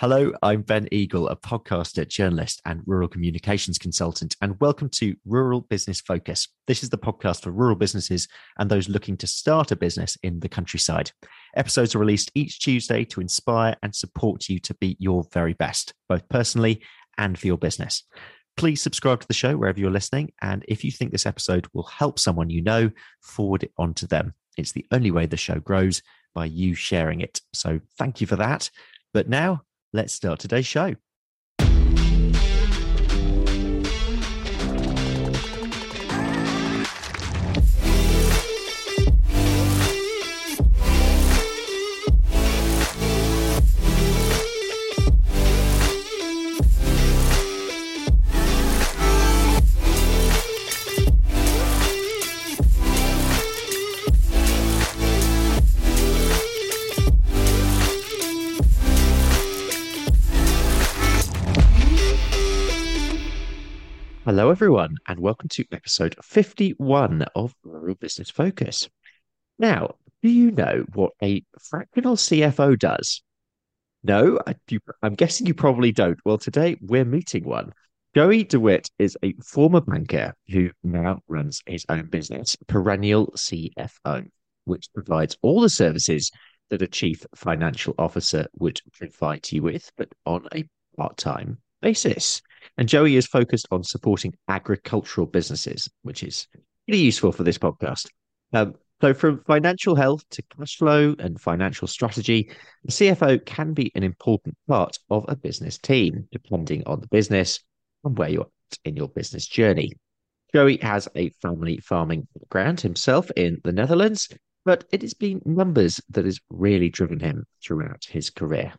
Hello, I'm Ben Eagle, a podcaster, journalist, and rural communications consultant, and welcome to Rural Business Focus. This is the podcast for rural businesses and those looking to start a business in the countryside. Episodes are released each Tuesday to inspire and support you to be your very best, both personally and for your business. Please subscribe to the show wherever you're listening. And if you think this episode will help someone you know, forward it on to them. It's the only way the show grows by you sharing it. So thank you for that. But now let's start today's show. Hello, everyone, and welcome to episode 51 of Rural Business Focus. Now, do you know what a fractional CFO does? No, I, am guessing you probably don't. Well, today we're meeting one. Joey de Wit is a former banker who now runs his own business, Perennial CFO, which provides all the services that a chief financial officer would provide you with, but on a part time basis. And Joey is focused on supporting agricultural businesses, which is really useful for this podcast. Um, so, from financial health to cash flow and financial strategy, the CFO can be an important part of a business team, depending on the business and where you're at in your business journey. Joey has a family farming background himself in the Netherlands, but it has been numbers that has really driven him throughout his career.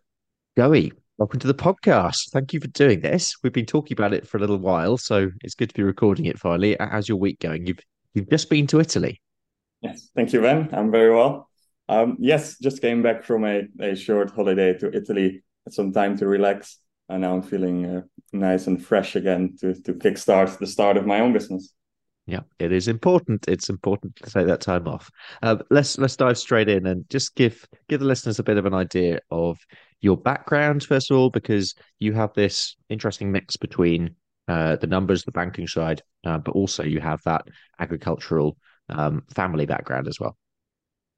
Joey, Welcome to the podcast. Thank you for doing this. We've been talking about it for a little while, so it's good to be recording it finally. How's your week going? You've you've just been to Italy. Yes, thank you, Ben. I'm very well. Um, yes, just came back from a, a short holiday to Italy. Had some time to relax, and now I'm feeling uh, nice and fresh again to to kickstart the start of my own business. Yeah, it is important. It's important to take that time off. Uh, let's let's dive straight in and just give give the listeners a bit of an idea of your background first of all, because you have this interesting mix between uh, the numbers, the banking side, uh, but also you have that agricultural um, family background as well.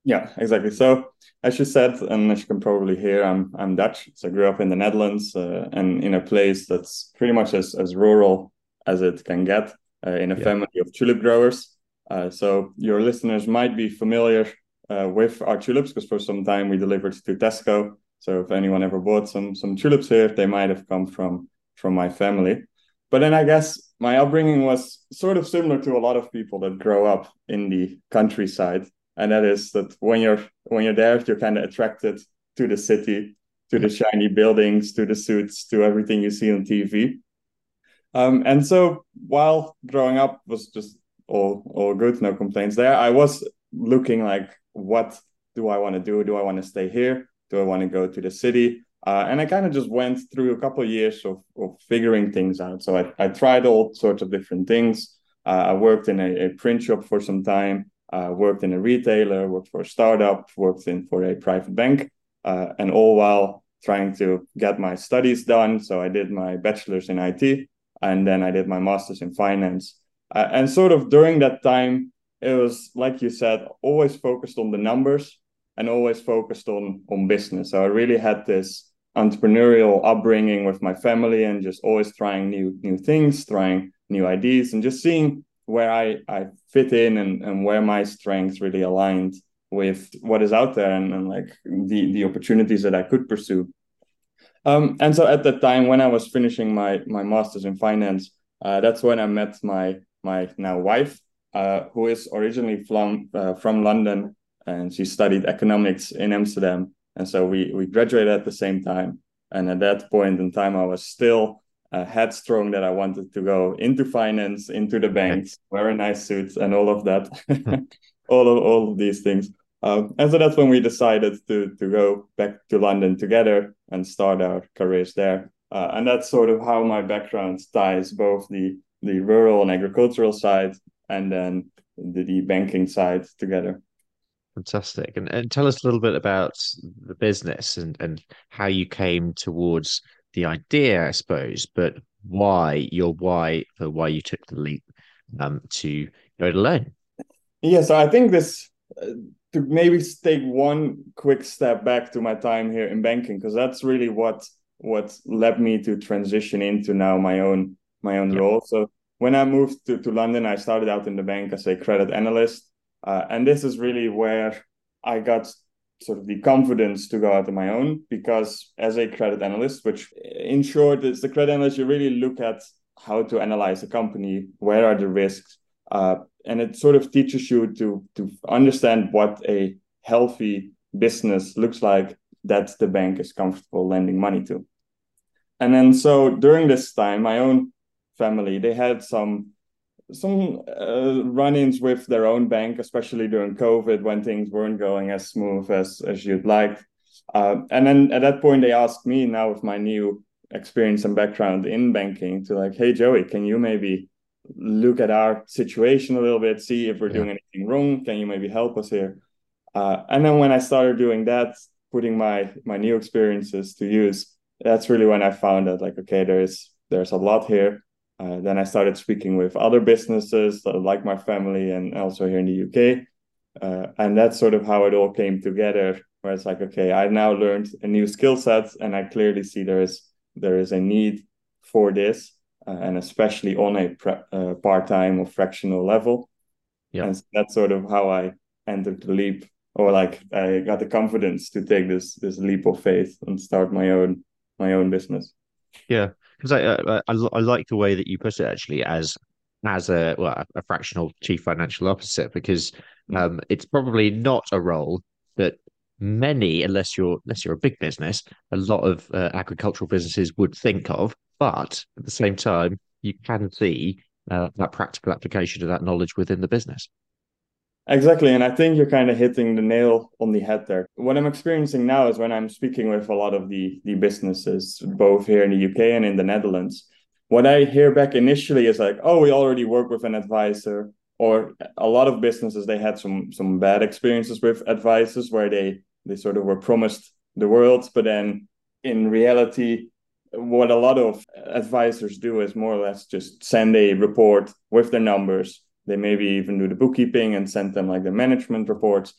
Yeah, exactly. So as you said, and as you can probably hear, I'm I'm Dutch. So I grew up in the Netherlands uh, and in a place that's pretty much as as rural as it can get uh, in a yeah. family of tulip growers. Uh, so your listeners might be familiar uh, with our tulips because for some time we delivered to Tesco. So if anyone ever bought some some tulips here, they might have come from from my family. But then I guess my upbringing was sort of similar to a lot of people that grow up in the countryside, and that is that when you're when you're there, you're kind of attracted to the city, to the shiny buildings, to the suits, to everything you see on TV. Um, and so while growing up was just all all good, no complaints there. I was looking like, what do I want to do? Do I want to stay here? Do I want to go to the city? Uh, and I kind of just went through a couple of years of, of figuring things out. So I, I tried all sorts of different things. Uh, I worked in a, a, print shop for some time, uh, worked in a retailer, worked for a startup, worked in for a private bank, uh, and all while trying to get my studies done. So I did my bachelor's in IT and then I did my master's in finance. Uh, and sort of during that time, it was like you said, always focused on the numbers and always focused on on business. So I really had this entrepreneurial upbringing with my family and just always trying new new things, trying new ideas, and just seeing where I I fit in and and where my strengths really aligned with what is out there and, and like the the opportunities that I could pursue. Um, and so at that time, when I was finishing my my master's in finance, uh, that's when I met my my now wife, uh, who is originally from uh, from London, and she studied economics in Amsterdam. And so we we graduated at the same time. And at that point in time, I was still uh, headstrong that I wanted to go into finance, into the banks, wear a nice suit, and all of that, all of all of these things. Um, and so that's when we decided to to go back to London together and start our careers there. Uh, and that's sort of how my background ties both the the rural and agricultural side and then the, the banking side together. Fantastic. And, and tell us a little bit about the business and, and how you came towards the idea, I suppose, but why your why for why you took the leap um, to go it alone. Yeah, so I think this uh, to maybe take one quick step back to my time here in banking because that's really what what led me to transition into now my own my own role. So when I moved to, to London, I started out in the bank as a credit analyst. Uh, and this is really where I got sort of the confidence to go out on my own because as a credit analyst, which in short is the credit analyst, you really look at how to analyze a company, where are the risks, uh, and it sort of teaches you to to understand what a healthy business looks like that the bank is comfortable lending money to. And then so during this time, my own family they had some some uh, run-ins with their own bank, especially during COVID when things weren't going as smooth as as you'd like. Uh, and then at that point, they asked me now with my new experience and background in banking to like, hey Joey, can you maybe look at our situation a little bit, see if we're yeah. doing anything wrong? Can you maybe help us here? Uh, and then when I started doing that, putting my my new experiences to use, that's really when I found that like, okay, there's there's a lot here uh, then I started speaking with other businesses like my family and also here in the UK. Uh, and that's sort of how it all came together, where it's like, okay, I now learned a new skill set and I clearly see there is there is a need for this, uh, and especially on a pre- uh, part-time or fractional level. Yeah. And so that's sort of how I entered the leap or like I got the confidence to take this this leap of faith and start my own my own business. Yeah, because I, uh, I, I like the way that you put it actually as as a well a fractional chief financial officer because mm. um, it's probably not a role that many unless you're unless you're a big business a lot of uh, agricultural businesses would think of but at the same time you can see uh, that practical application of that knowledge within the business Exactly. And I think you're kind of hitting the nail on the head there. What I'm experiencing now is when I'm speaking with a lot of the, the businesses, both here in the UK and in the Netherlands, what I hear back initially is like, oh, we already work with an advisor. Or a lot of businesses, they had some some bad experiences with advisors where they they sort of were promised the world, but then in reality, what a lot of advisors do is more or less just send a report with their numbers they maybe even do the bookkeeping and send them like the management reports.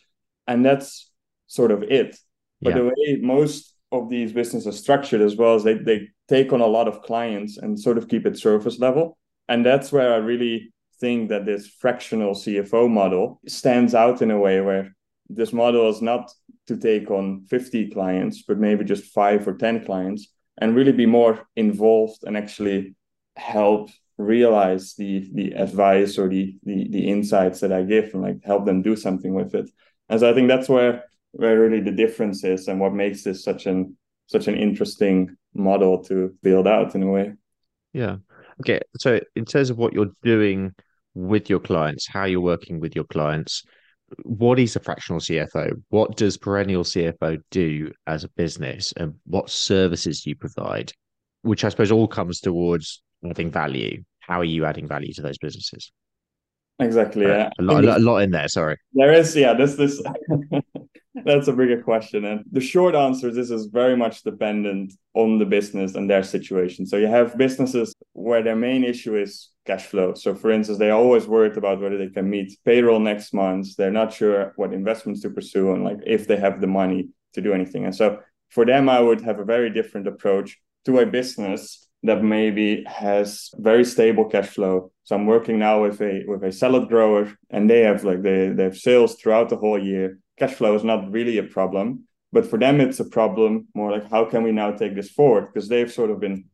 And that's sort of it. But yeah. the way most of these businesses are structured as well as they, they take on a lot of clients and sort of keep it surface level. And that's where I really think that this fractional CFO model stands out in a way where this model is not to take on 50 clients, but maybe just five or 10 clients and really be more involved and actually help realize the the advice or the, the the insights that I give and like help them do something with it. And so I think that's where where really the difference is and what makes this such an such an interesting model to build out in a way. Yeah. Okay. So in terms of what you're doing with your clients, how you're working with your clients, what is a fractional CFO? What does Perennial CFO do as a business and what services do you provide? Which I suppose all comes towards adding value. How are you adding value to those businesses? Exactly. Yeah. A lot, a lot in there. Sorry. There is, yeah. This, this. that's a bigger question, and the short answer is this is very much dependent on the business and their situation. So you have businesses where their main issue is cash flow. So, for instance, they're always worried about whether they can meet payroll next month. They're not sure what investments to pursue and like if they have the money to do anything. And so, for them, I would have a very different approach to a business that maybe has very stable cash flow. So I'm working now with a with a salad grower, and they have like they they have sales throughout the whole year. Cash flow is not really a problem, but for them it's a problem. More like how can we now take this forward? Because they've sort of been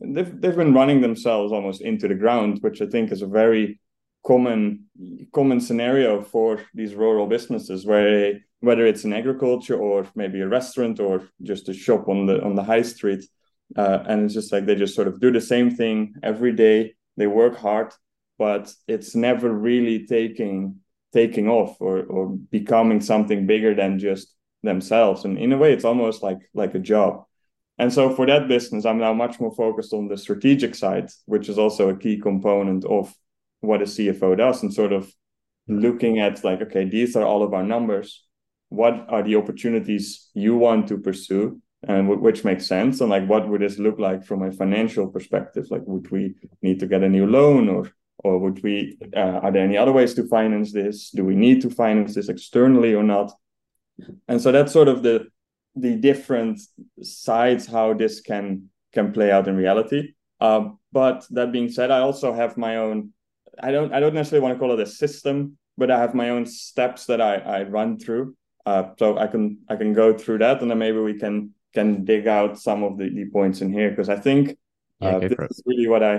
they've they've been running themselves almost into the ground, which I think is a very common common scenario for these rural businesses where whether it's in agriculture or maybe a restaurant or just a shop on the on the high street uh, and it's just like they just sort of do the same thing every day. They work hard but it's never really taking taking off or or becoming something bigger than just themselves. And in a way it's almost like like a job. And so for that business i'm now much more focused on the strategic side which is also a key component of what a cfo does and sort of looking at like okay these are all of our numbers. What are the opportunities you want to pursue and w- which makes sense and like what would this look like from a financial perspective? Like would we need to get a new loan or or would we uh, are there any other ways to finance this? Do we need to finance this externally or not? And so that's sort of the the different sides how this can can play out in reality. Um, but that being said i also have my own i don't i don't necessarily want to call it a system but i have my own steps that i i run through. Uh, so i can i can go through that and then maybe we can can dig out some of the, the points in here because i think uh, this is really what i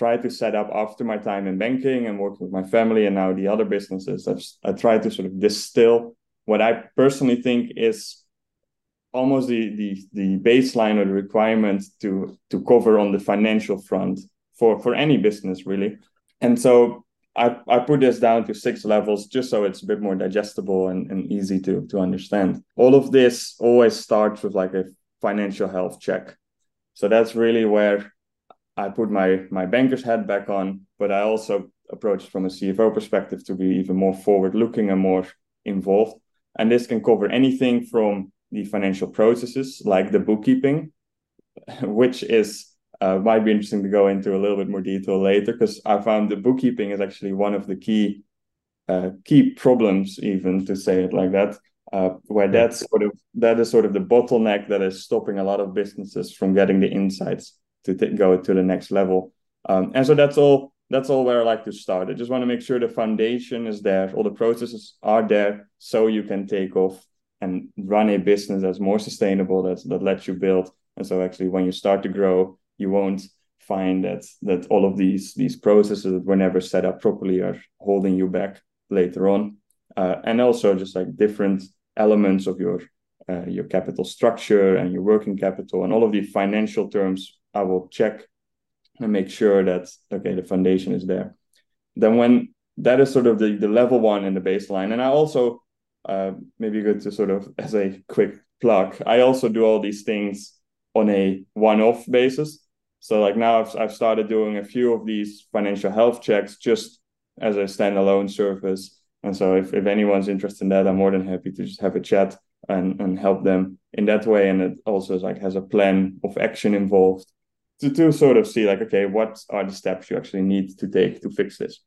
try to set up after my time in banking and working with my family and now the other businesses. I've, i try to sort of distill what i personally think is almost the, the the baseline or the requirement to to cover on the financial front for for any business really. And so I, I put this down to six levels just so it's a bit more digestible and, and easy to, to understand. All of this always starts with like a financial health check. So that's really where I put my my banker's hat back on, but I also approach it from a CFO perspective to be even more forward looking and more involved. And this can cover anything from the financial processes like the bookkeeping, which is uh, might be interesting to go into a little bit more detail later because I found the bookkeeping is actually one of the key uh, key problems, even to say it like that, uh, where that's sort of that is sort of the bottleneck that is stopping a lot of businesses from getting the insights to t- go to the next level. Um, and so that's all. That's all where I like to start. I just want to make sure the foundation is there, all the processes are there, so you can take off and run a business that's more sustainable, that that lets you build. And so actually, when you start to grow, you won't find that that all of these these processes that were never set up properly are holding you back later on. Uh, and also just like different elements of your uh, your capital structure and your working capital and all of the financial terms I will check and make sure that okay the foundation is there. Then when that is sort of the, the level one in the baseline, and I also uh, maybe good to sort of as a quick plug, I also do all these things on a one-off basis. So like now I've I've started doing a few of these financial health checks just as a standalone service. And so if, if anyone's interested in that, I'm more than happy to just have a chat and, and help them in that way. And it also like has a plan of action involved to, to sort of see like, okay, what are the steps you actually need to take to fix this?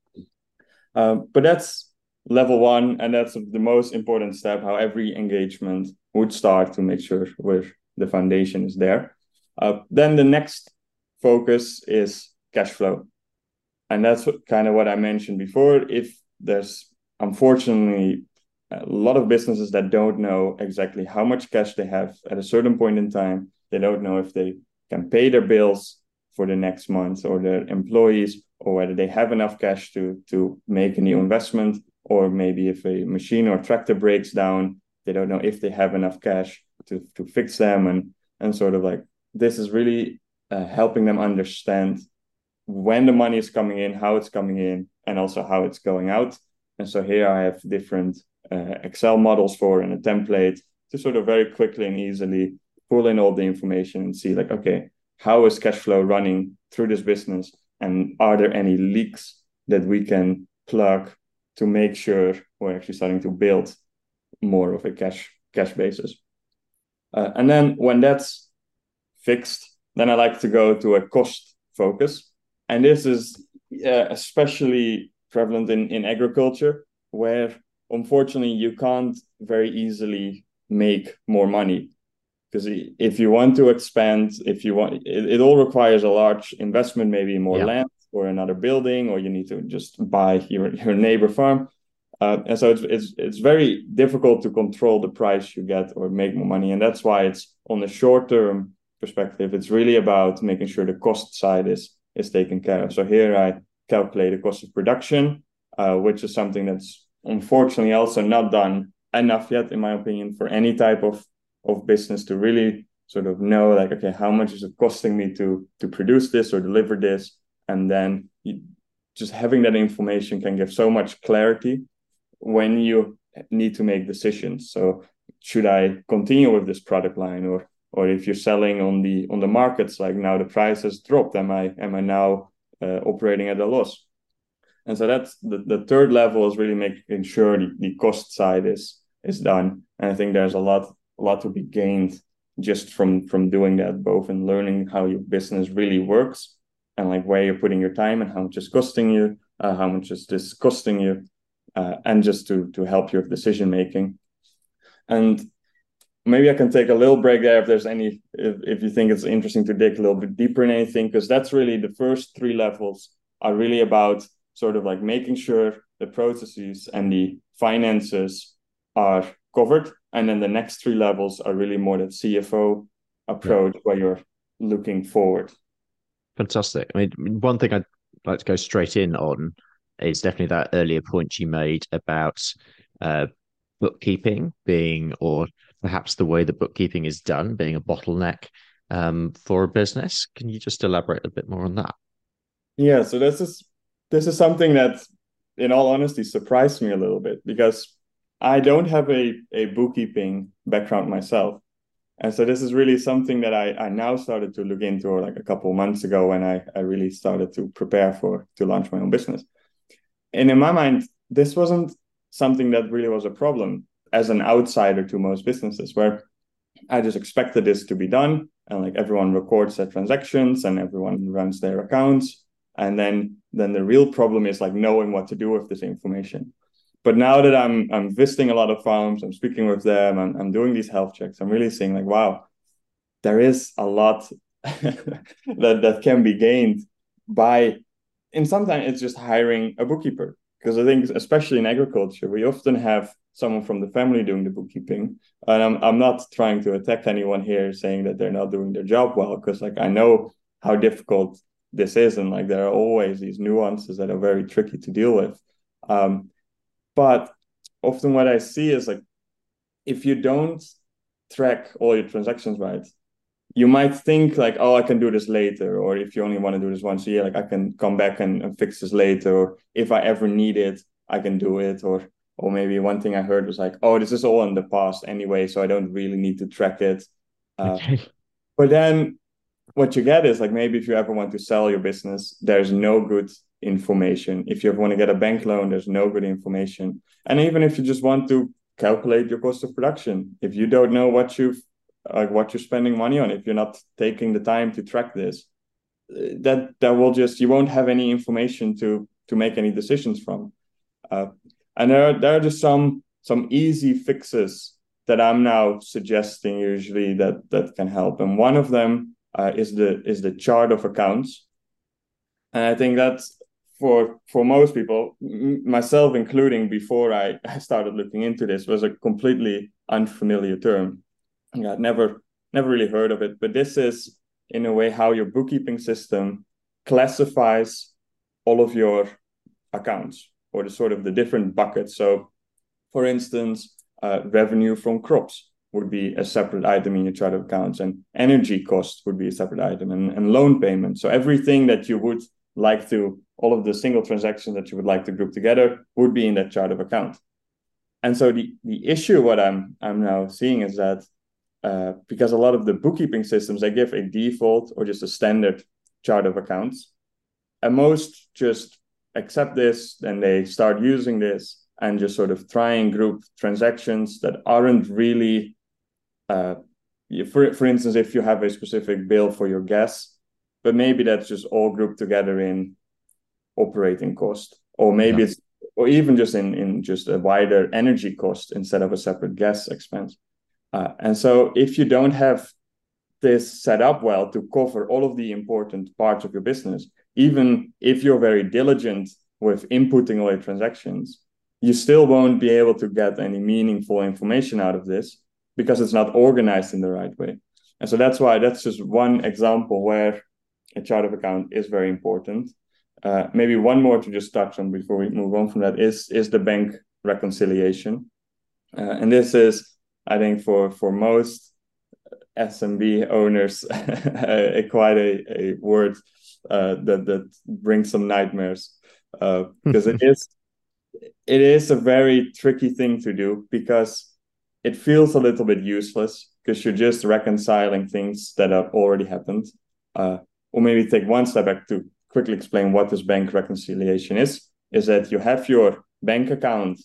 Um, but that's level one, and that's the most important step, how every engagement would start to make sure where the foundation is there. Uh, then the next focus is cash flow. And that's what, kind of what I mentioned before. If there's unfortunately a lot of businesses that don't know exactly how much cash they have at a certain point in time, they don't know if they can pay their bills for the next month or their employees or whether they have enough cash to to make a new investment or maybe if a machine or tractor breaks down they don't know if they have enough cash to to fix them and and sort of like this is really uh, helping them understand when the money is coming in how it's coming in and also how it's going out. And so here i have different uh, excel models for and a template to sort of very quickly and easily pull in all the information and see like okay how is cash flow running through this business? And are there any leaks that we can plug to make sure we're actually starting to build more of a cash cash basis? Uh, and then when that's fixed then i like to go to a cost focus. And this is uh, especially prevalent in, in agriculture where unfortunately you can't very easily make more money. Because if you want to expand if you want it, it all requires a large investment maybe more yeah. land or another building or you need to just buy your, your neighbor farm. Uh, and so it's, it's it's very difficult to control the price you get or make more money. And that's why it's on the short term perspective it's really about making sure the cost side is is taken care of. So here i calculate the cost of production uh, which is something that's unfortunately also not done enough yet in my opinion for any type of of business to really sort of know like okay how much is it costing me to to produce this or deliver this? And then you, just having that information can give so much clarity when you need to make decisions. So should i continue with this product line or or if you're selling on the on the markets like now the price has dropped am i am i now uh, operating at a loss and so that's the, the third level is really making sure the, the cost side is is done and I think there's a lot a lot to be gained just from from doing that, both in learning how your business really works and like where you're putting your time and how much is costing you, uh, how much is this costing you, uh, and just to to help your decision making. And maybe I can take a little break there if there's any if, if you think it's interesting to dig a little bit deeper in anything, because that's really the first three levels are really about sort of like making sure the processes and the finances are covered. And then the next three levels are really more that CFO approach yeah. where you're looking forward. Fantastic. I mean, one thing I'd like to go straight in on is definitely that earlier point you made about uh, bookkeeping being, or perhaps the way that bookkeeping is done being a bottleneck um, for a business. Can you just elaborate a bit more on that? Yeah, so this is this is something that, in all honesty, surprised me a little bit because I don't have a, a bookkeeping background myself. And so this is really something that I, I now started to look into like a couple months ago when I, I really started to prepare for to launch my own business. And in my mind, this wasn't something that really was a problem as an outsider to most businesses, where I just expected this to be done and like everyone records their transactions and everyone runs their accounts. And then then the real problem is like knowing what to do with this information. But now that I'm I'm visiting a lot of farms, I'm speaking with them, I'm, I'm doing these health checks, I'm really seeing like, wow, there is a lot that that can be gained by and sometimes it's just hiring a bookkeeper. Because I think especially in agriculture, we often have someone from the family doing the bookkeeping. And I'm I'm not trying to attack anyone here saying that they're not doing their job well, because like I know how difficult this is, and like there are always these nuances that are very tricky to deal with. Um, but often what I see is like if you don't track all your transactions right, you might think like, oh, I can do this later. Or if you only want to do this once a year, like I can come back and, and fix this later. Or if I ever need it, I can do it. Or or maybe one thing I heard was like, oh, this is all in the past anyway, so I don't really need to track it. Uh, okay. But then what you get is like maybe if you ever want to sell your business, there's no good information. If you ever want to get a bank loan, there's no good information. And even if you just want to calculate your cost of production, if you don't know what you've like what you're spending money on, if you're not taking the time to track this, that that will just you won't have any information to to make any decisions from. Uh, and there are, there are just some some easy fixes that I'm now suggesting usually that that can help. And one of them uh, is the is the chart of accounts. And I think that's for for most people, myself including, before I, I started looking into this, was a completely unfamiliar term. I'd never never really heard of it, but this is in a way how your bookkeeping system classifies all of your accounts or the sort of the different buckets. So, for instance, uh, revenue from crops would be a separate item in your chart of accounts, and energy cost would be a separate item, and, and loan payment. So everything that you would like to all of the single transactions that you would like to group together would be in that chart of account. And so the, the issue what I'm I'm now seeing is that uh, because a lot of the bookkeeping systems they give a default or just a standard chart of accounts, and most just accept this and they start using this and just sort of try and group transactions that aren't really uh, for for instance if you have a specific bill for your gas but maybe that's just all grouped together in operating cost, or maybe yeah. it's or even just in in just a wider energy cost instead of a separate gas expense. Uh, and so if you don't have this set up well to cover all of the important parts of your business, even if you're very diligent with inputting all your transactions, you still won't be able to get any meaningful information out of this because it's not organized in the right way. And so that's why that's just one example where a chart of account is very important. Uh, maybe one more to just touch on before we move on from that is is the bank reconciliation, uh, and this is I think for for most SMB owners a, quite a, a word uh, that that brings some nightmares because uh, it is it is a very tricky thing to do because it feels a little bit useless because you're just reconciling things that have already happened. Uh, or maybe take one step back to quickly explain what this bank reconciliation is, is that you have your bank account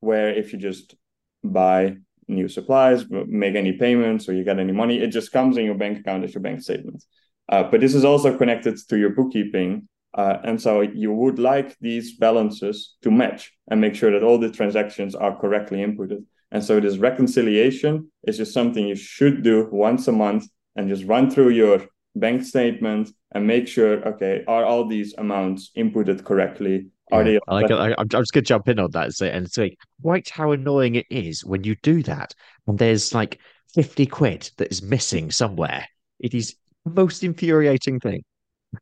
where if you just buy new supplies, make any payments, or you get any money. It just comes in your bank account as your bank statement. Uh, but this is also connected to your bookkeeping. Uh, and so you would like these balances to match and make sure that all the transactions are correctly inputted. And so this reconciliation is just something you should do once a month and just run through your bank statement and make sure, okay, are all these amounts inputted correctly? Are yeah, they? I like, I, I'm just gonna jump in on that and say, and say quite how annoying it is when you do that and there's like fifty quid that is missing somewhere. It is most infuriating thing.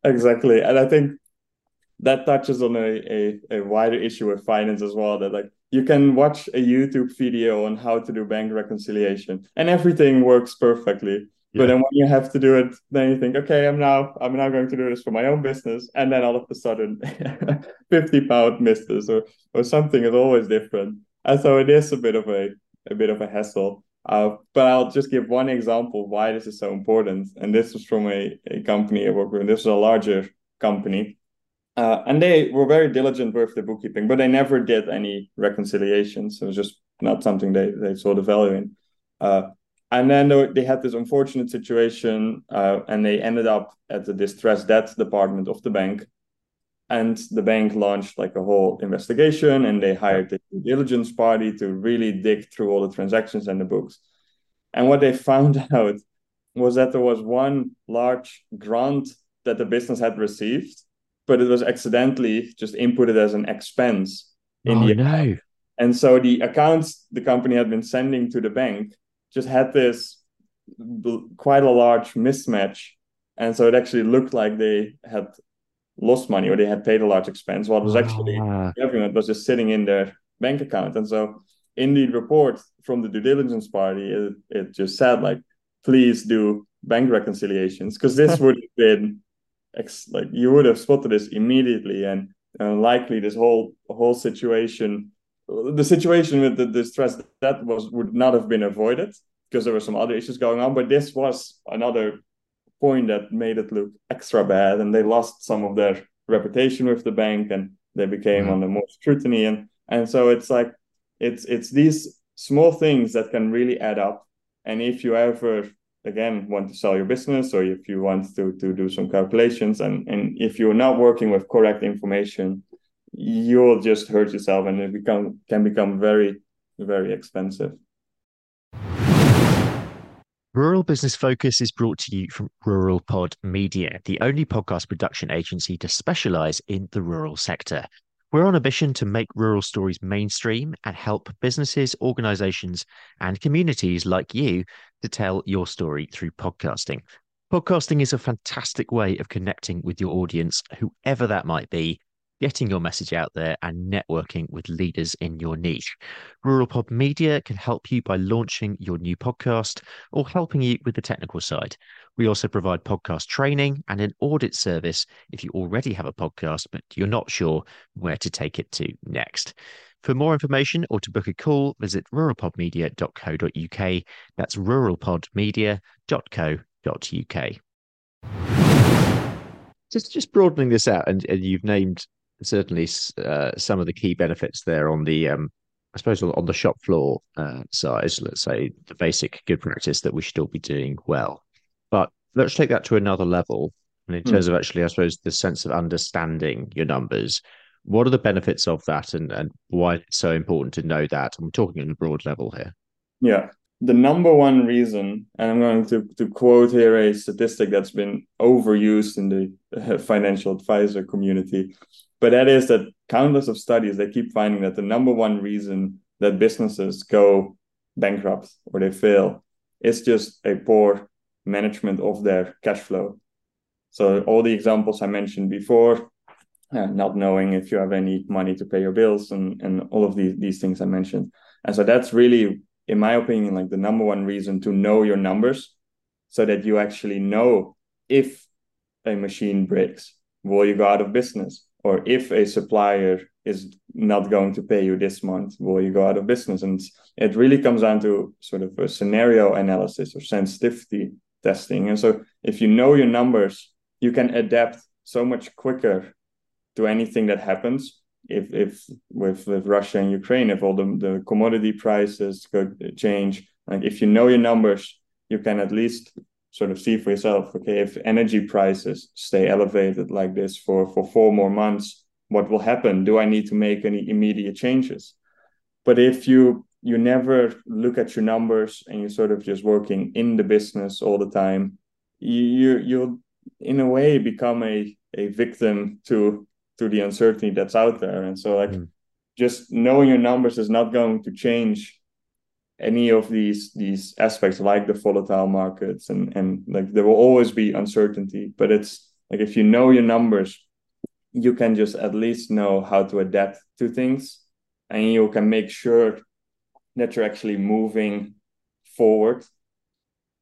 Exactly, and I think that touches on a, a, a wider issue with finance as well. That like you can watch a YouTube video on how to do bank reconciliation, and everything works perfectly. Yeah. But then when you have to do it, then you think, okay, I'm now I'm now going to do this for my own business, and then all of a sudden, fifty pound missed this or or something is always different, and so it is a bit of a a bit of a hassle. Uh, but I'll just give one example why this is so important, and this was from a, a company I work with. This was a larger company, uh, and they were very diligent with the bookkeeping, but they never did any reconciliations. So it was just not something they, they saw the value in. Uh, and then they had this unfortunate situation, uh, and they ended up at the distressed debt department of the bank. And the bank launched like a whole investigation, and they hired the due diligence party to really dig through all the transactions and the books. And what they found out was that there was one large grant that the business had received, but it was accidentally just inputted as an expense in oh, the account. No. And so the accounts the company had been sending to the bank just had this quite a large mismatch. And so it actually looked like they had lost money or they had paid a large expense while it was actually ah. everyone was just sitting in their bank account. And so in the report from the due diligence party, it, it just said like, please do bank reconciliations because this would have been ex- like you would have spotted this immediately and uh, likely this whole whole situation the situation with the distress that was would not have been avoided because there were some other issues going on but this was another point that made it look extra bad and they lost some of their reputation with the bank and they became mm-hmm. under more scrutiny and and so it's like it's it's these small things that can really add up and if you ever again want to sell your business or if you want to to do some calculations and and if you're not working with correct information you'll just hurt yourself and it become can become very very expensive Rural Business Focus is brought to you from RuralPod Media, the only podcast production agency to specialize in the rural sector. We're on a mission to make rural stories mainstream and help businesses, organizations, and communities like you to tell your story through podcasting. Podcasting is a fantastic way of connecting with your audience, whoever that might be, getting your message out there and networking with leaders in your niche. RuralPod Media can help you by launching your new podcast or helping you with the technical side. We also provide podcast training and an audit service if you already have a podcast, but you're not sure where to take it to next. For more information or to book a call, visit ruralpodmedia.co.uk. That's ruralpodmedia.co.uk. Just just broadening this out, and, and you've named certainly uh, some of the key benefits there on the um, I suppose on the shop floor uh, side, let's say the basic good practice that we should all be doing well. But let's take that to another level. And in mm. terms of actually, I suppose, the sense of understanding your numbers, what are the benefits of that and, and why it's so important to know that? I'm talking on a broad level here. Yeah the number one reason, and I'm going to, to quote here a statistic that's been overused in the uh, financial advisor community, but that is that countless of studies they keep finding that the number one reason that businesses go bankrupt or they fail is just a poor management of their cash flow. So all the examples I mentioned before, uh, not knowing if you have any money to pay your bills and, and all of these, these things I mentioned. And so that's really in my opinion, like the number one reason to know your numbers so that you actually know if a machine breaks, will you go out of business? Or if a supplier is not going to pay you this month, will you go out of business? And it really comes down to sort of a scenario analysis or sensitivity testing. And so if you know your numbers, you can adapt so much quicker to anything that happens if if with with Russia and Ukraine, if all the, the commodity prices could change, like if you know your numbers, you can at least sort of see for yourself, okay, if energy prices stay elevated like this for for four more months, what will happen? Do I need to make any immediate changes? But if you you never look at your numbers and you're sort of just working in the business all the time, you, you you'll in a way become a a victim to to the uncertainty that's out there. And so like mm. just knowing your numbers is not going to change any of these these aspects like the volatile markets and and like there will always be uncertainty but it's like if you know your numbers you can just at least know how to adapt to things and you can make sure that you're actually moving forward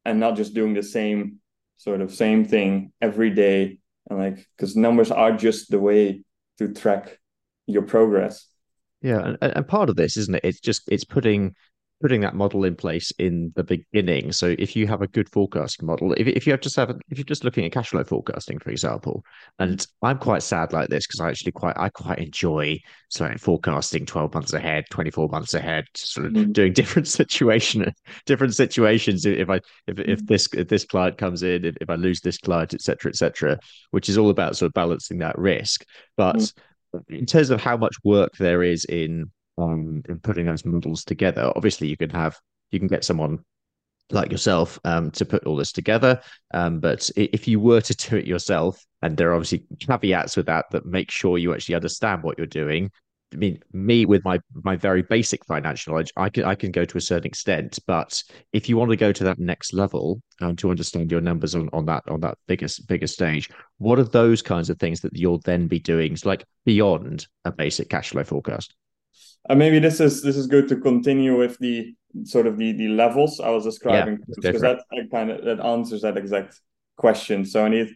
and not just doing the same sort of same thing every day and like because numbers are just the way to track your progress. Yeah and, and part of this isn't it? It's just it's putting putting that model in place in the beginning. So if you have a good forecasting model, if, if you have just have if you're just looking at cash flow forecasting, for example, and I'm quite sad like this because I actually quite I quite enjoy sort of forecasting 12 months ahead, 24 months ahead, sort of mm-hmm. doing different situation different situations. If I if, if mm-hmm. this if this client comes in, if, if I lose this client, etc. etc. which is all about sort of balancing that risk. But mm-hmm. in terms of how much work there is in um, in putting those models together. Obviously, you can have you can get someone like yourself um, to put all this together. Um, but if you were to do it yourself, and there are obviously caveats with that that make sure you actually understand what you're doing. I mean, me with my my very basic financial knowledge, I can I can go to a certain extent. But if you want to go to that next level um, to understand your numbers on, on that on that biggest biggest stage, what are those kinds of things that you'll then be doing, like beyond a basic cash flow forecast? Uh, maybe this is this is good to continue with the sort of the the levels I was describing yeah, because that, that kind of that answers that exact question. So I need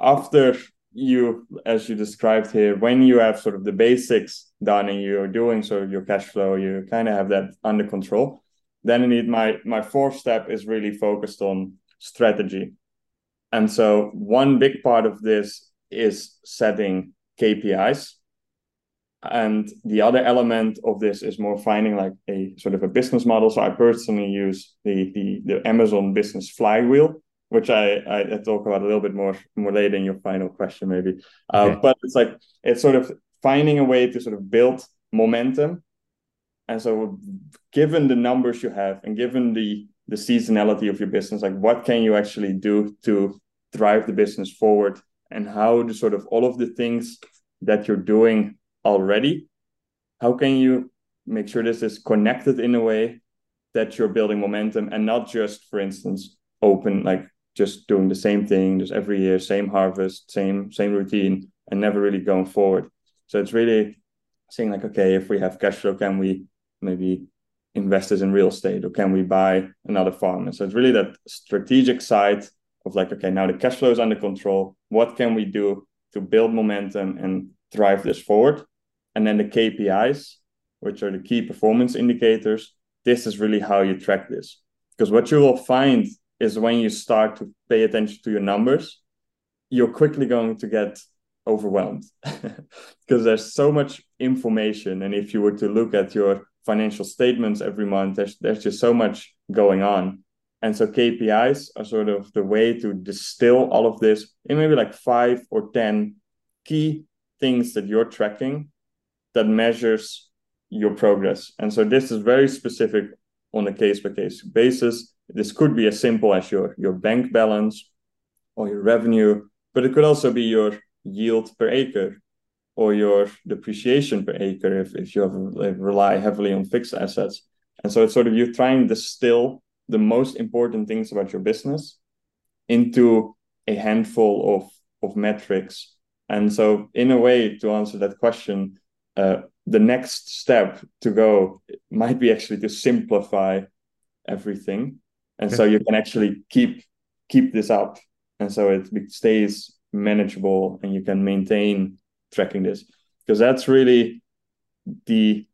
after you as you described here when you have sort of the basics done and you're doing sort of your cash flow you kind of have that under control then I need my my fourth step is really focused on strategy. And so one big part of this is setting KPIs and the other element of this is more finding like a sort of a business model. So I personally use the the, the Amazon business flywheel, which I, I, I talk about a little bit more more later in your final question maybe. Uh, okay. But it's like it's sort of finding a way to sort of build momentum. And so given the numbers you have and given the the seasonality of your business, like what can you actually do to drive the business forward and how do sort of all of the things that you're doing already. How can you make sure this is connected in a way that you're building momentum and not just for instance open like just doing the same thing just every year same harvest same same routine and never really going forward? So it's really saying like okay if we have cash flow can we maybe invest this in real estate or can we buy another farm? And so it's really that strategic side of like okay now the cash flow is under control. What can we do to build momentum and drive this forward and then the KPIs, which are the key performance indicators. This is really how you track this. Because what you will find is when you start to pay attention to your numbers, you're quickly going to get overwhelmed because there's so much information. And if you were to look at your financial statements every month, there's, there's just so much going on. And so KPIs are sort of the way to distill all of this in maybe like five or 10 key things that you're tracking that measures your progress. And so this is very specific on a case by case basis. This could be as simple as your, your bank balance or your revenue, but it could also be your yield per acre or your depreciation per acre if, if you have, rely heavily on fixed assets. And so it's sort of you trying to distill the most important things about your business into a handful of, of metrics. And so, in a way, to answer that question, uh, the next step to go might be actually to simplify everything. And so you can actually keep keep this up. And so it stays manageable and you can maintain tracking this. Because that's really the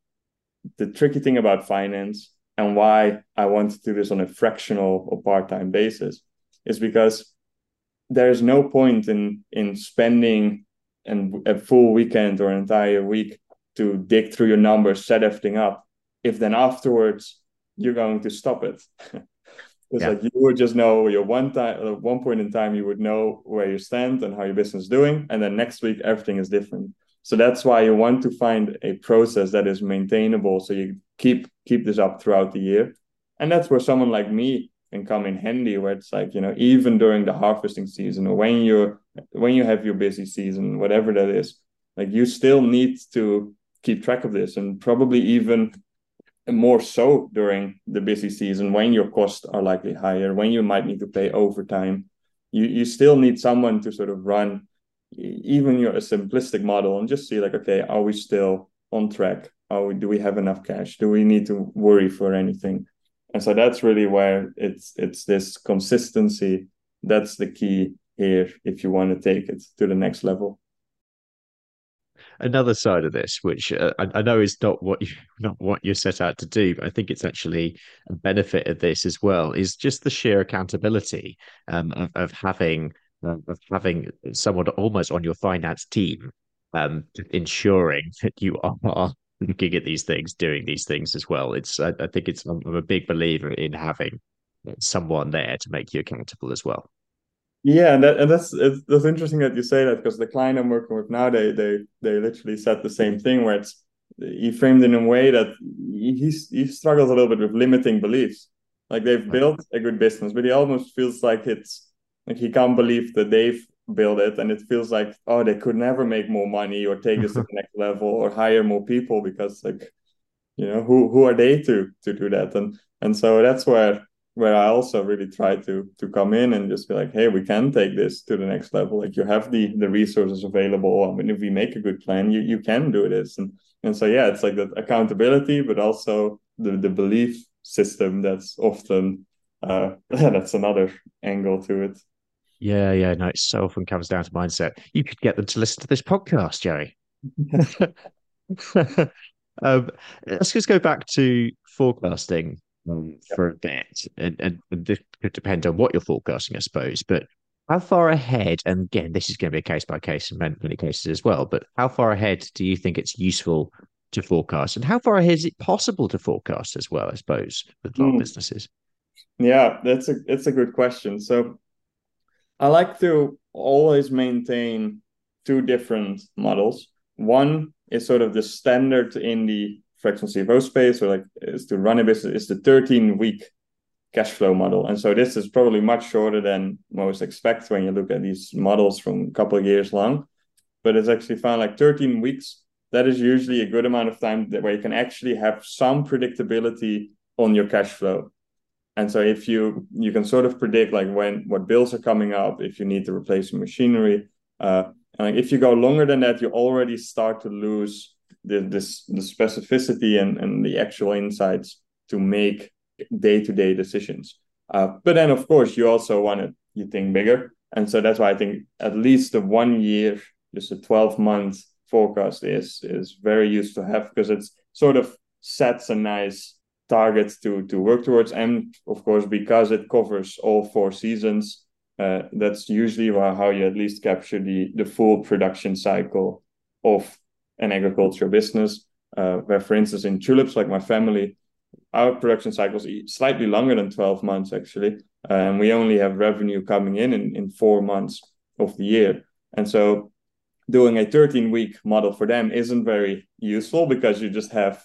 the tricky thing about finance and why I want to do this on a fractional or part-time basis is because there is no point in in spending an, a full weekend or an entire week to dig through your numbers, set everything up, if then afterwards you're going to stop it. It's yeah. like you would just know your one time, at uh, one point in time, you would know where you stand and how your business is doing, and then next week everything is different. So that's why you want to find a process that is maintainable, so you keep keep this up throughout the year, and that's where someone like me can come in handy. Where it's like you know, even during the harvesting season or when you're when you have your busy season, whatever that is, like you still need to keep track of this, and probably even more so during the busy season when your costs are likely higher, when you might need to pay overtime. You you still need someone to sort of run even your a simplistic model and just see like, okay, are we still on track? Are do we have enough cash? Do we need to worry for anything? And so that's really where it's it's this consistency. That's the key here if you want to take it to the next level another side of this, which uh, I, I, know is not what you not what you're set out to do, but I think it's actually a benefit of this as well. Is just the sheer accountability um, of, of having uh, of having someone almost on your finance team, um, ensuring that you are looking at these things, doing these things as well. It's I, I think it's I'm a big believer in having someone there to make you accountable as well. Yeah, and, that, and that's it's, that's interesting that you say that because the client I'm working with now, they they they literally said the same thing where it's he framed it in a way that he he struggles a little bit with limiting beliefs. Like they've built a good business, but he almost feels like it's like he can't believe that they've built it, and it feels like oh they could never make more money or take this to the next level or hire more people because like you know who who are they to to do that and and so that's where where I also really try to to come in and just be like, hey, we can take this to the next level. Like you have the the resources available. I mean, if we make a good plan, you you can do this. And and so yeah, it's like that accountability, but also the the belief system that's often uh that's another angle to it. Yeah, yeah, no, it so often comes down to mindset. You could get them to listen to this podcast, Joey. um, let's just go back to forecasting um, for a bit, and, and this could depend on what you're forecasting, I suppose. But how far ahead, and again, this is going to be a case by case in many, many cases as well, but how far ahead do you think it's useful to forecast? And how far ahead is it possible to forecast as well, I suppose, with mm. businesses? Yeah, that's a that's a good question. So I like to always maintain two different models. One is sort of the standard in the fractional CFO space or like is to run a business is the 13 week cash flow model. And so this is probably much shorter than most expect when you look at these models from a couple of years long. But it's actually found like 13 weeks. That is usually a good amount of time that where you can actually have some predictability on your cash flow. And so if you you can sort of predict like when what bills are coming up, if you need to replace machinery, uh, and like if you go longer than that, you already start to lose the this the specificity and, and the actual insights to make day-to-day decisions. Uh, but then of course you also want to you think bigger. And so that's why i think at least the one year just a 12 month forecast is is very useful to have because it's sort of sets a nice target to to work towards. And of course because it covers all four seasons uh, that's usually how you at least capture the the full production cycle of an agricultural business. Uh, where, for instance, in tulips, like my family, our production cycles slightly longer than 12 months actually, uh, and we only have revenue coming in, in in four months of the year. And so, doing a 13 week model for them isn't very useful because you just have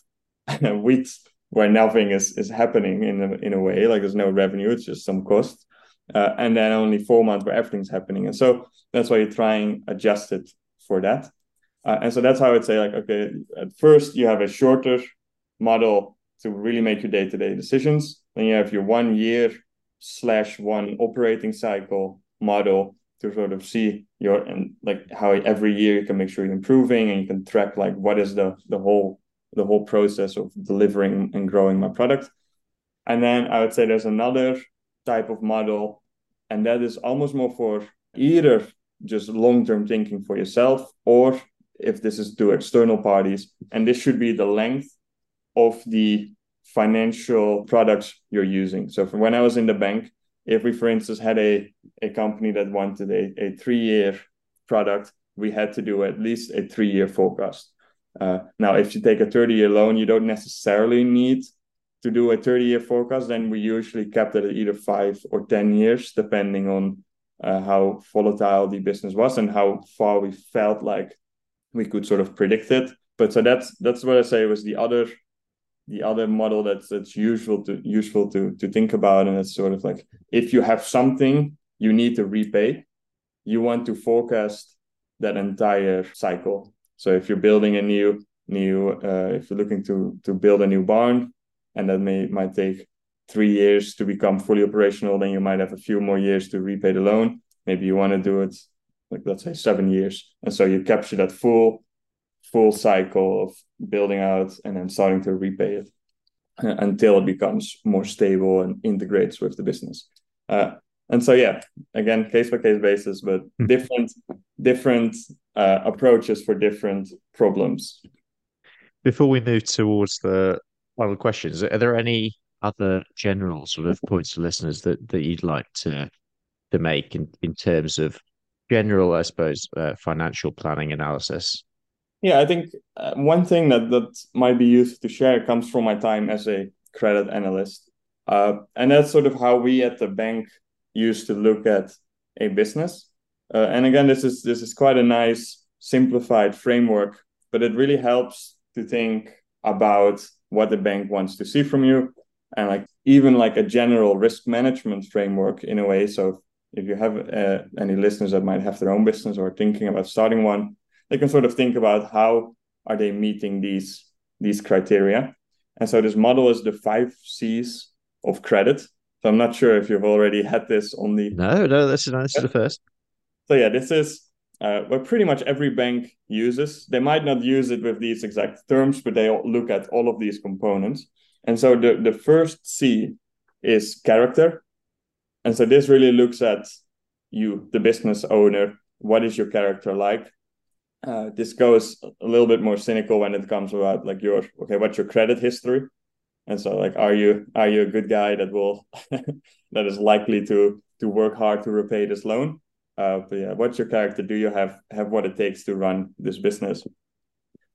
weeks where nothing is is happening in a, in a way like there's no revenue it's just some cost uh, and then only four months where everything's happening and so that's why you try and adjust it for that uh, and so that's how I would say, like, okay, at first you have a shorter model to really make your day-to-day decisions. Then you have your one year slash one operating cycle model to sort of see your and like how every year you can make sure you're improving and you can track like what is the the whole the whole process of delivering and growing my product. And then I would say there's another type of model, and that is almost more for either just long-term thinking for yourself or if this is to external parties. And this should be the length of the financial products you're using. So from when I was in the bank, if we, for instance, had a, a company that wanted a, a three year product, we had to do at least a three year forecast. Uh, now, if you take a 30 year loan, you don't necessarily need to do a 30 year forecast. Then we usually kept it at either five or 10 years, depending on uh, how volatile the business was and how far we felt like we could sort of predict it. But so that's that's what I say was the other the other model that's that's useful to useful to to think about. And it's sort of like if you have something you need to repay you want to forecast that entire cycle. So if you're building a new new uh, if you're looking to to build a new barn and that may might take three years to become fully operational then you might have a few more years to repay the loan. Maybe you want to do it like let's say seven years and so you capture that full full cycle of building out and then starting to repay it uh, until it becomes more stable and integrates with the business. Uh, and so, yeah, again, case by case basis, but hmm. different different uh, approaches for different problems. Before we move towards the final questions, are there any other general sort of points to listeners that that you'd like to to make in in terms of general, I suppose, uh, financial planning analysis? Yeah, I think uh, one thing that that might be useful to share comes from my time as a credit analyst, uh, and that's sort of how we at the bank used to look at a business. Uh, and again, this is this is quite a nice simplified framework, but it really helps to think about what the bank wants to see from you, and like even like a general risk management framework in a way. So if you have uh, any listeners that might have their own business or thinking about starting one they can sort of think about how are they meeting these these criteria. And so this model is the five C's of credit. So I'm not sure if you've already had this on the no no this is this is the first. So yeah, this is uh, what pretty much every bank uses. They might not use it with these exact terms, but they look at all of these components. And so the, the first C is character. And so this really looks at you, the business owner. What is your character like? uh, this goes a little bit more cynical when it comes about like your okay what's your credit history? And so like are you are you a good guy that will that is likely to to work hard to repay this loan? Uh, but yeah what's your character? Do you have have what it takes to run this business?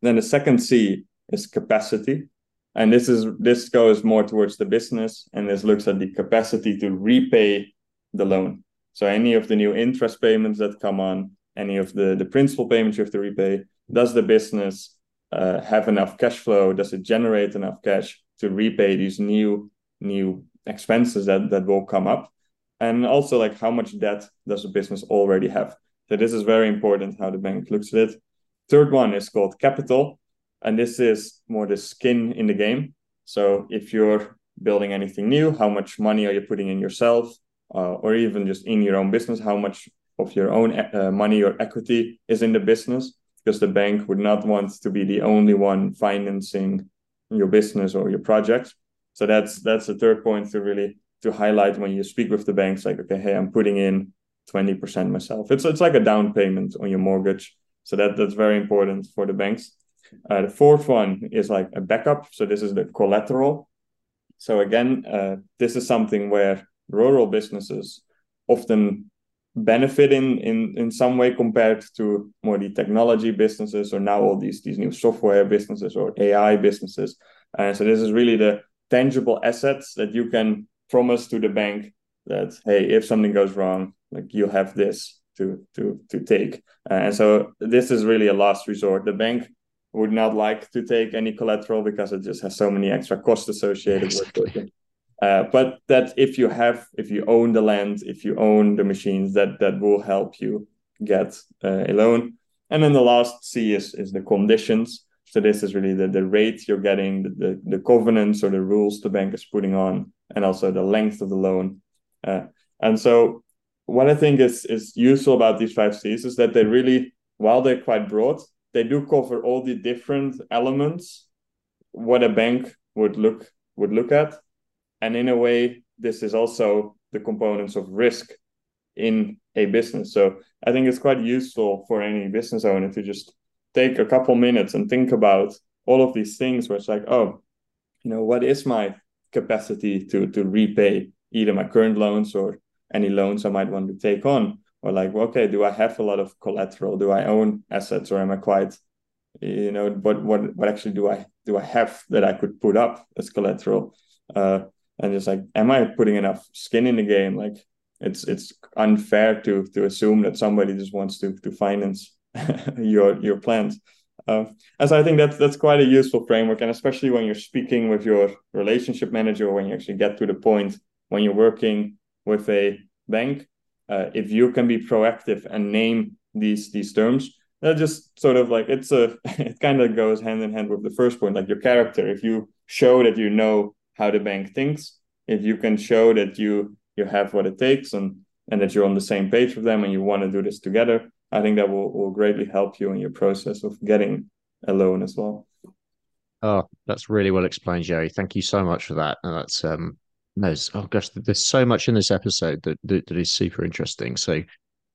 Then the second c is capacity and this is this goes more towards the business and this looks at the capacity to repay the loan. So any of the new interest payments that come on any of the the principal payments you have to repay does the business uh, have enough cash flow? Does it generate enough cash to repay these new new expenses that that will come up? And also like how much debt does the business already have? So this is very important how the bank looks at it. Third one is called capital and this is more the skin in the game. So if you're building anything new how much money are you putting in yourself? Uh, or even just in your own business how much of your own uh, money or equity is in the business? Because the bank would not want to be the only one financing your business or your project. So that's that's the third point to really to highlight when you speak with the banks like okay hey i'm putting in 20% myself. It's it's like a down payment on your mortgage. So that that's very important for the banks uh, the fourth one is like a backup so this is the collateral so again uh, this is something where rural businesses often benefit in in in some way compared to more the technology businesses or now all these these new software businesses or AI businesses. And so this is really the tangible assets that you can promise to the bank that hey, if something goes wrong, like you have this to to to take. And so this is really a last resort. The bank would not like to take any collateral because it just has so many extra costs associated exactly. with it. Uh, but that if you have, if you own the land, if you own the machines, that that will help you get uh, a loan. And then the last C is is the conditions. So this is really the, the rate you're getting, the, the, the covenants or the rules the bank is putting on, and also the length of the loan. Uh, and so what I think is is useful about these five C's is that they really, while they're quite broad, they do cover all the different elements what a bank would look would look at. And in a way this is also the components of risk in a business. So i think it's quite useful for any business owner to just take a couple minutes and think about all of these things where it's like oh you know what is my capacity to to repay either my current loans or any loans i might want to take on or like okay do i have a lot of collateral? Do i own assets or am i quite you know what what what actually do i do i have that i could put up as collateral? Uh and just like am i putting enough skin in the game? Like it's it's unfair to to assume that somebody just wants to to finance your your plans. Uh, and so i think that's that's quite a useful framework. And especially when you're speaking with your relationship manager when you actually get to the point when you're working with a bank uh, if you can be proactive and name these these terms that just sort of like it's a it kind of goes hand in hand with the first point like your character. If you show that you know how the bank thinks if you can show that you you have what it takes and and that you're on the same page with them and you want to do this together i think that will, will greatly help you in your process of getting a loan as well. Oh that's really well explained Joey. Thank you so much for that. And that's um no oh gosh there's so much in this episode that that, that is super interesting so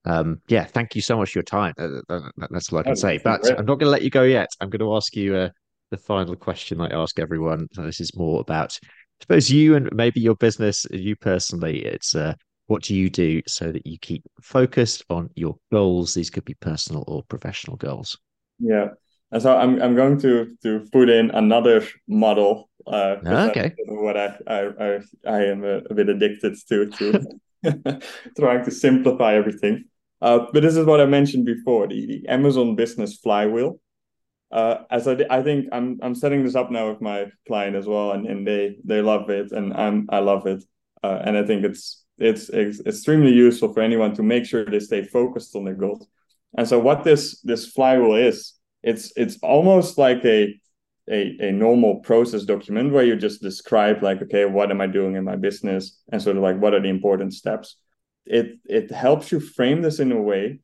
um, yeah, thank you so much for your time. Uh, that's all I can oh, say. But great. I'm not going to let you go yet. I'm going to ask you uh, the final question I ask everyone. So this is more about, I suppose, you and maybe your business, you personally. It's uh, what do you do so that you keep focused on your goals? These could be personal or professional goals. Yeah. And so I'm I'm going to to put in another model. Uh, okay. What I I I, I am a, a bit addicted to to trying to simplify everything. Uh, but this is what I mentioned before the, the Amazon business flywheel. Uh, as I, I think I'm I'm setting this up now with my client as well, and, and they they love it, and I'm I love it, uh, and I think it's it's, it's extremely useful for anyone to make sure they stay focused on their goals. And so what this this flywheel is, it's it's almost like a a, a normal process document where you just describe like okay what am i doing in my business and sort of like what are the important steps. It it helps you frame this in a way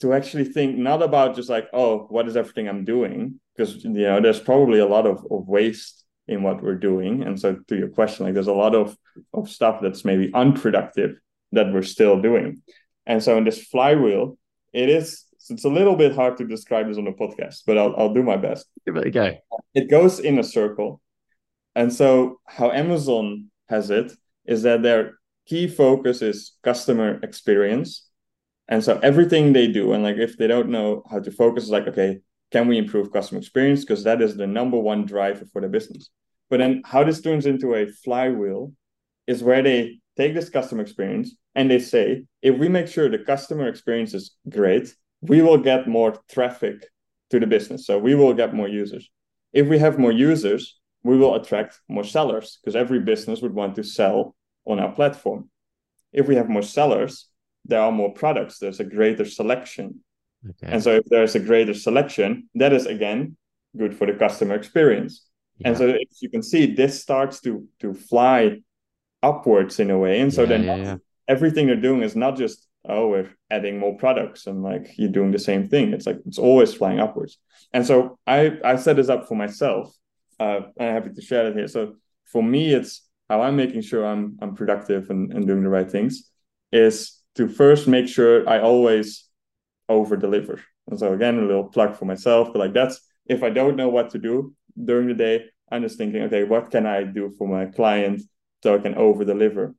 to actually think not about just like oh what is everything i'm doing? Because you know there's probably a lot of, of waste in what we're doing. And so to your question like there's a lot of of stuff that's maybe unproductive that we're still doing. And so in this flywheel it is it's a little bit hard to describe this on a podcast but i'll, I'll do my best give it a go it goes in a circle and so how amazon has it is that they're key focus is customer experience. And so everything they do, and like if they don't know how to focus, is like, okay, can we improve customer experience? Because that is the number one driver for the business. But then how this turns into a flywheel is where they take this customer experience and they say, if we make sure the customer experience is great, we will get more traffic to the business. So we will get more users. If we have more users, we will attract more sellers because every business would want to sell on our platform. If we have more sellers, there are more products, there's a greater selection. Okay. And so if there's a greater selection, that is again good for the customer experience. Yeah. And so if you can see this starts to to fly upwards in a way. And so yeah, then yeah, everything they're doing is not just oh we're adding more products and like you're doing the same thing. It's like it's always flying upwards. And so I I set this up for myself. Uh, I'm happy to share it here. So for me, it's how I'm making sure I'm I'm productive and, and doing the right things is to first make sure I always over deliver. And so again, a little plug for myself, but like that's if I don't know what to do during the day, I'm just thinking, okay, what can I do for my client so I can over deliver?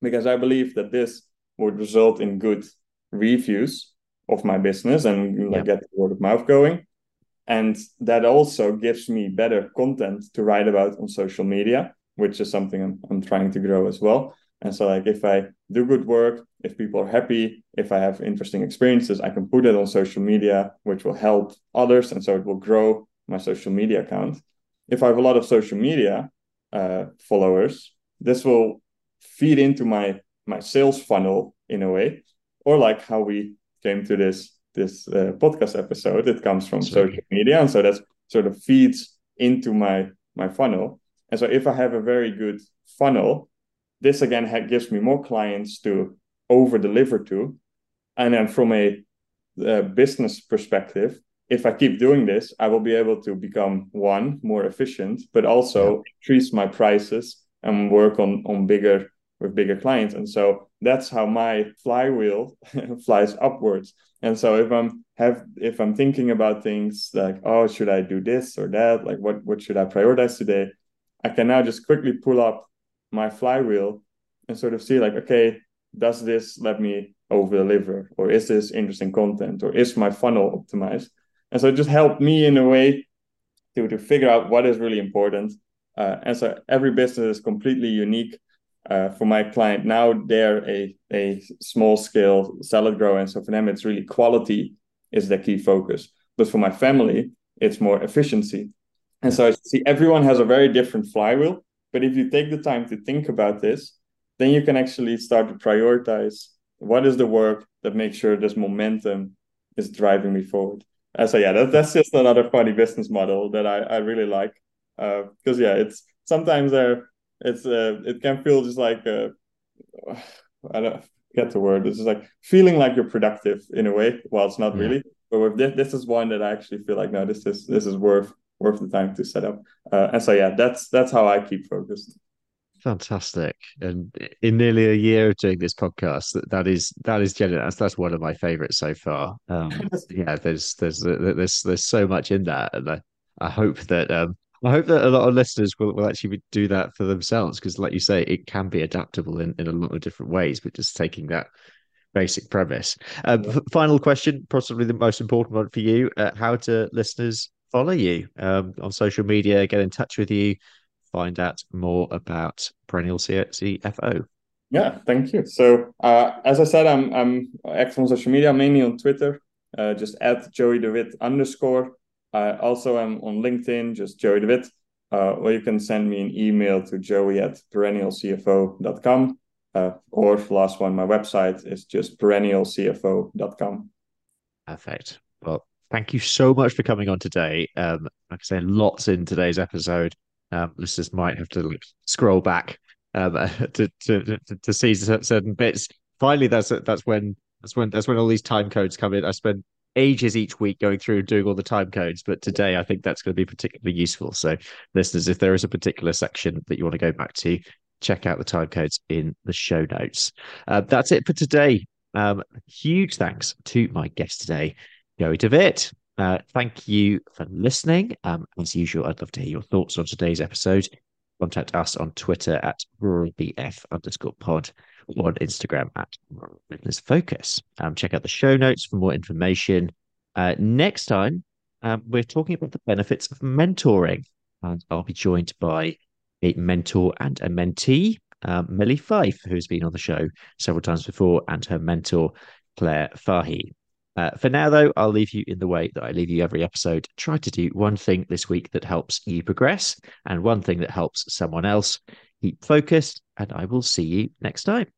Because I believe that this would result in good reviews of my business and like, get word of mouth going. And that also gives me better content to write about on social media which is something I'm, I'm trying to grow as well. And so, like, if I do good work, if people are happy, if I have interesting experiences, I can put it on social media, which will help others. And so it will grow my social media account. If I have a lot of social media uh, followers, this will feed into my my sales funnel in a way, or like how we came to this this uh, podcast episode. It comes from social media, and so that sort of feeds into my my funnel. And so if I have a very good funnel, this again ha- gives me more clients to over deliver to. And then from a, a business perspective, if I keep doing this, I will be able to become one more efficient, but also yeah. increase my prices and work on on bigger with bigger clients. And so that's how my flywheel flies upwards. And so if I'm have if I'm thinking about things like, oh, should I do this or that? Like what what should I prioritize today? I can now just quickly pull up my flywheel and sort of see like, okay, does this let me over deliver? Or is this interesting content? Or is my funnel optimized? And so it just helped me in a way to, to figure out what is really important. Uh, and so every business is completely unique. Uh, for my client now, they're a, a small scale salad grower. And so for them, it's really quality is the key focus. But for my family, it's more efficiency. And so I see everyone has a very different flywheel. But if you take the time to think about this, then you can actually start to prioritize what is the work that makes sure this momentum is driving me forward. And so yeah, that, that's just another funny business model that I, I really like. Because uh, yeah, it's sometimes there it's uh, it can feel just like uh, I don't get the word. It's just like feeling like you're productive in a way, while it's not yeah. really. But with this, this is one that I actually feel like no, this is this is worth worth the time to set up. Uh, and so yeah, that's that's how I keep focused. Fantastic. And in nearly a year of doing this podcast, that, that is that is genuine. That's, that's one of my favorites so far. Um, yeah, there's there's there's there's so much in that, and I, I hope that um, I hope that a lot of listeners will, will actually do that for themselves because, like you say, it can be adaptable in, in a lot of different ways. But just taking that basic premise. Um, yeah. Final question, possibly the most important one for you: uh, How do listeners follow you um, on social media? Get in touch with you find out more about Perennial CFO? Yeah, thank you. So uh, as I said, I'm I'm active on social media, mainly on Twitter, uh, just at Joey de Wit underscore. Uh, also, I'm on LinkedIn, just Joey de Wit. Uh, or you can send me an email to joey at perennialcfo.com. Uh, or last one, my website is just perennialcfo.com. Perfect. Well, thank you so much for coming on today. Um, like I say, lots in today's episode. Um, listeners might have to scroll back um, to, to, to see certain bits. Finally, that's that's when that's when that's when all these time codes come in. I spend ages each week going through and doing all the time codes, but today I think that's going to be particularly useful. So, listeners, if there is a particular section that you want to go back to, check out the time codes in the show notes. Uh, that's it for today. Um, huge thanks to my guest today, Joey de Wit. Uh, thank you for listening. Um, as usual, I'd love to hear your thoughts on today's episode. Contact us on Twitter at ruralbf underscore pod or on Instagram at business focus. Um, check out the show notes for more information. Uh, next time, um, we're talking about the benefits of mentoring, and I'll be joined by a mentor and a mentee, um, Millie Fife, who's been on the show several times before, and her mentor, Claire Fahy. Uh, for now, though, I'll leave you in the way that I leave you every episode. Try to do one thing this week that helps you progress and one thing that helps someone else. Keep focused, and I will see you next time.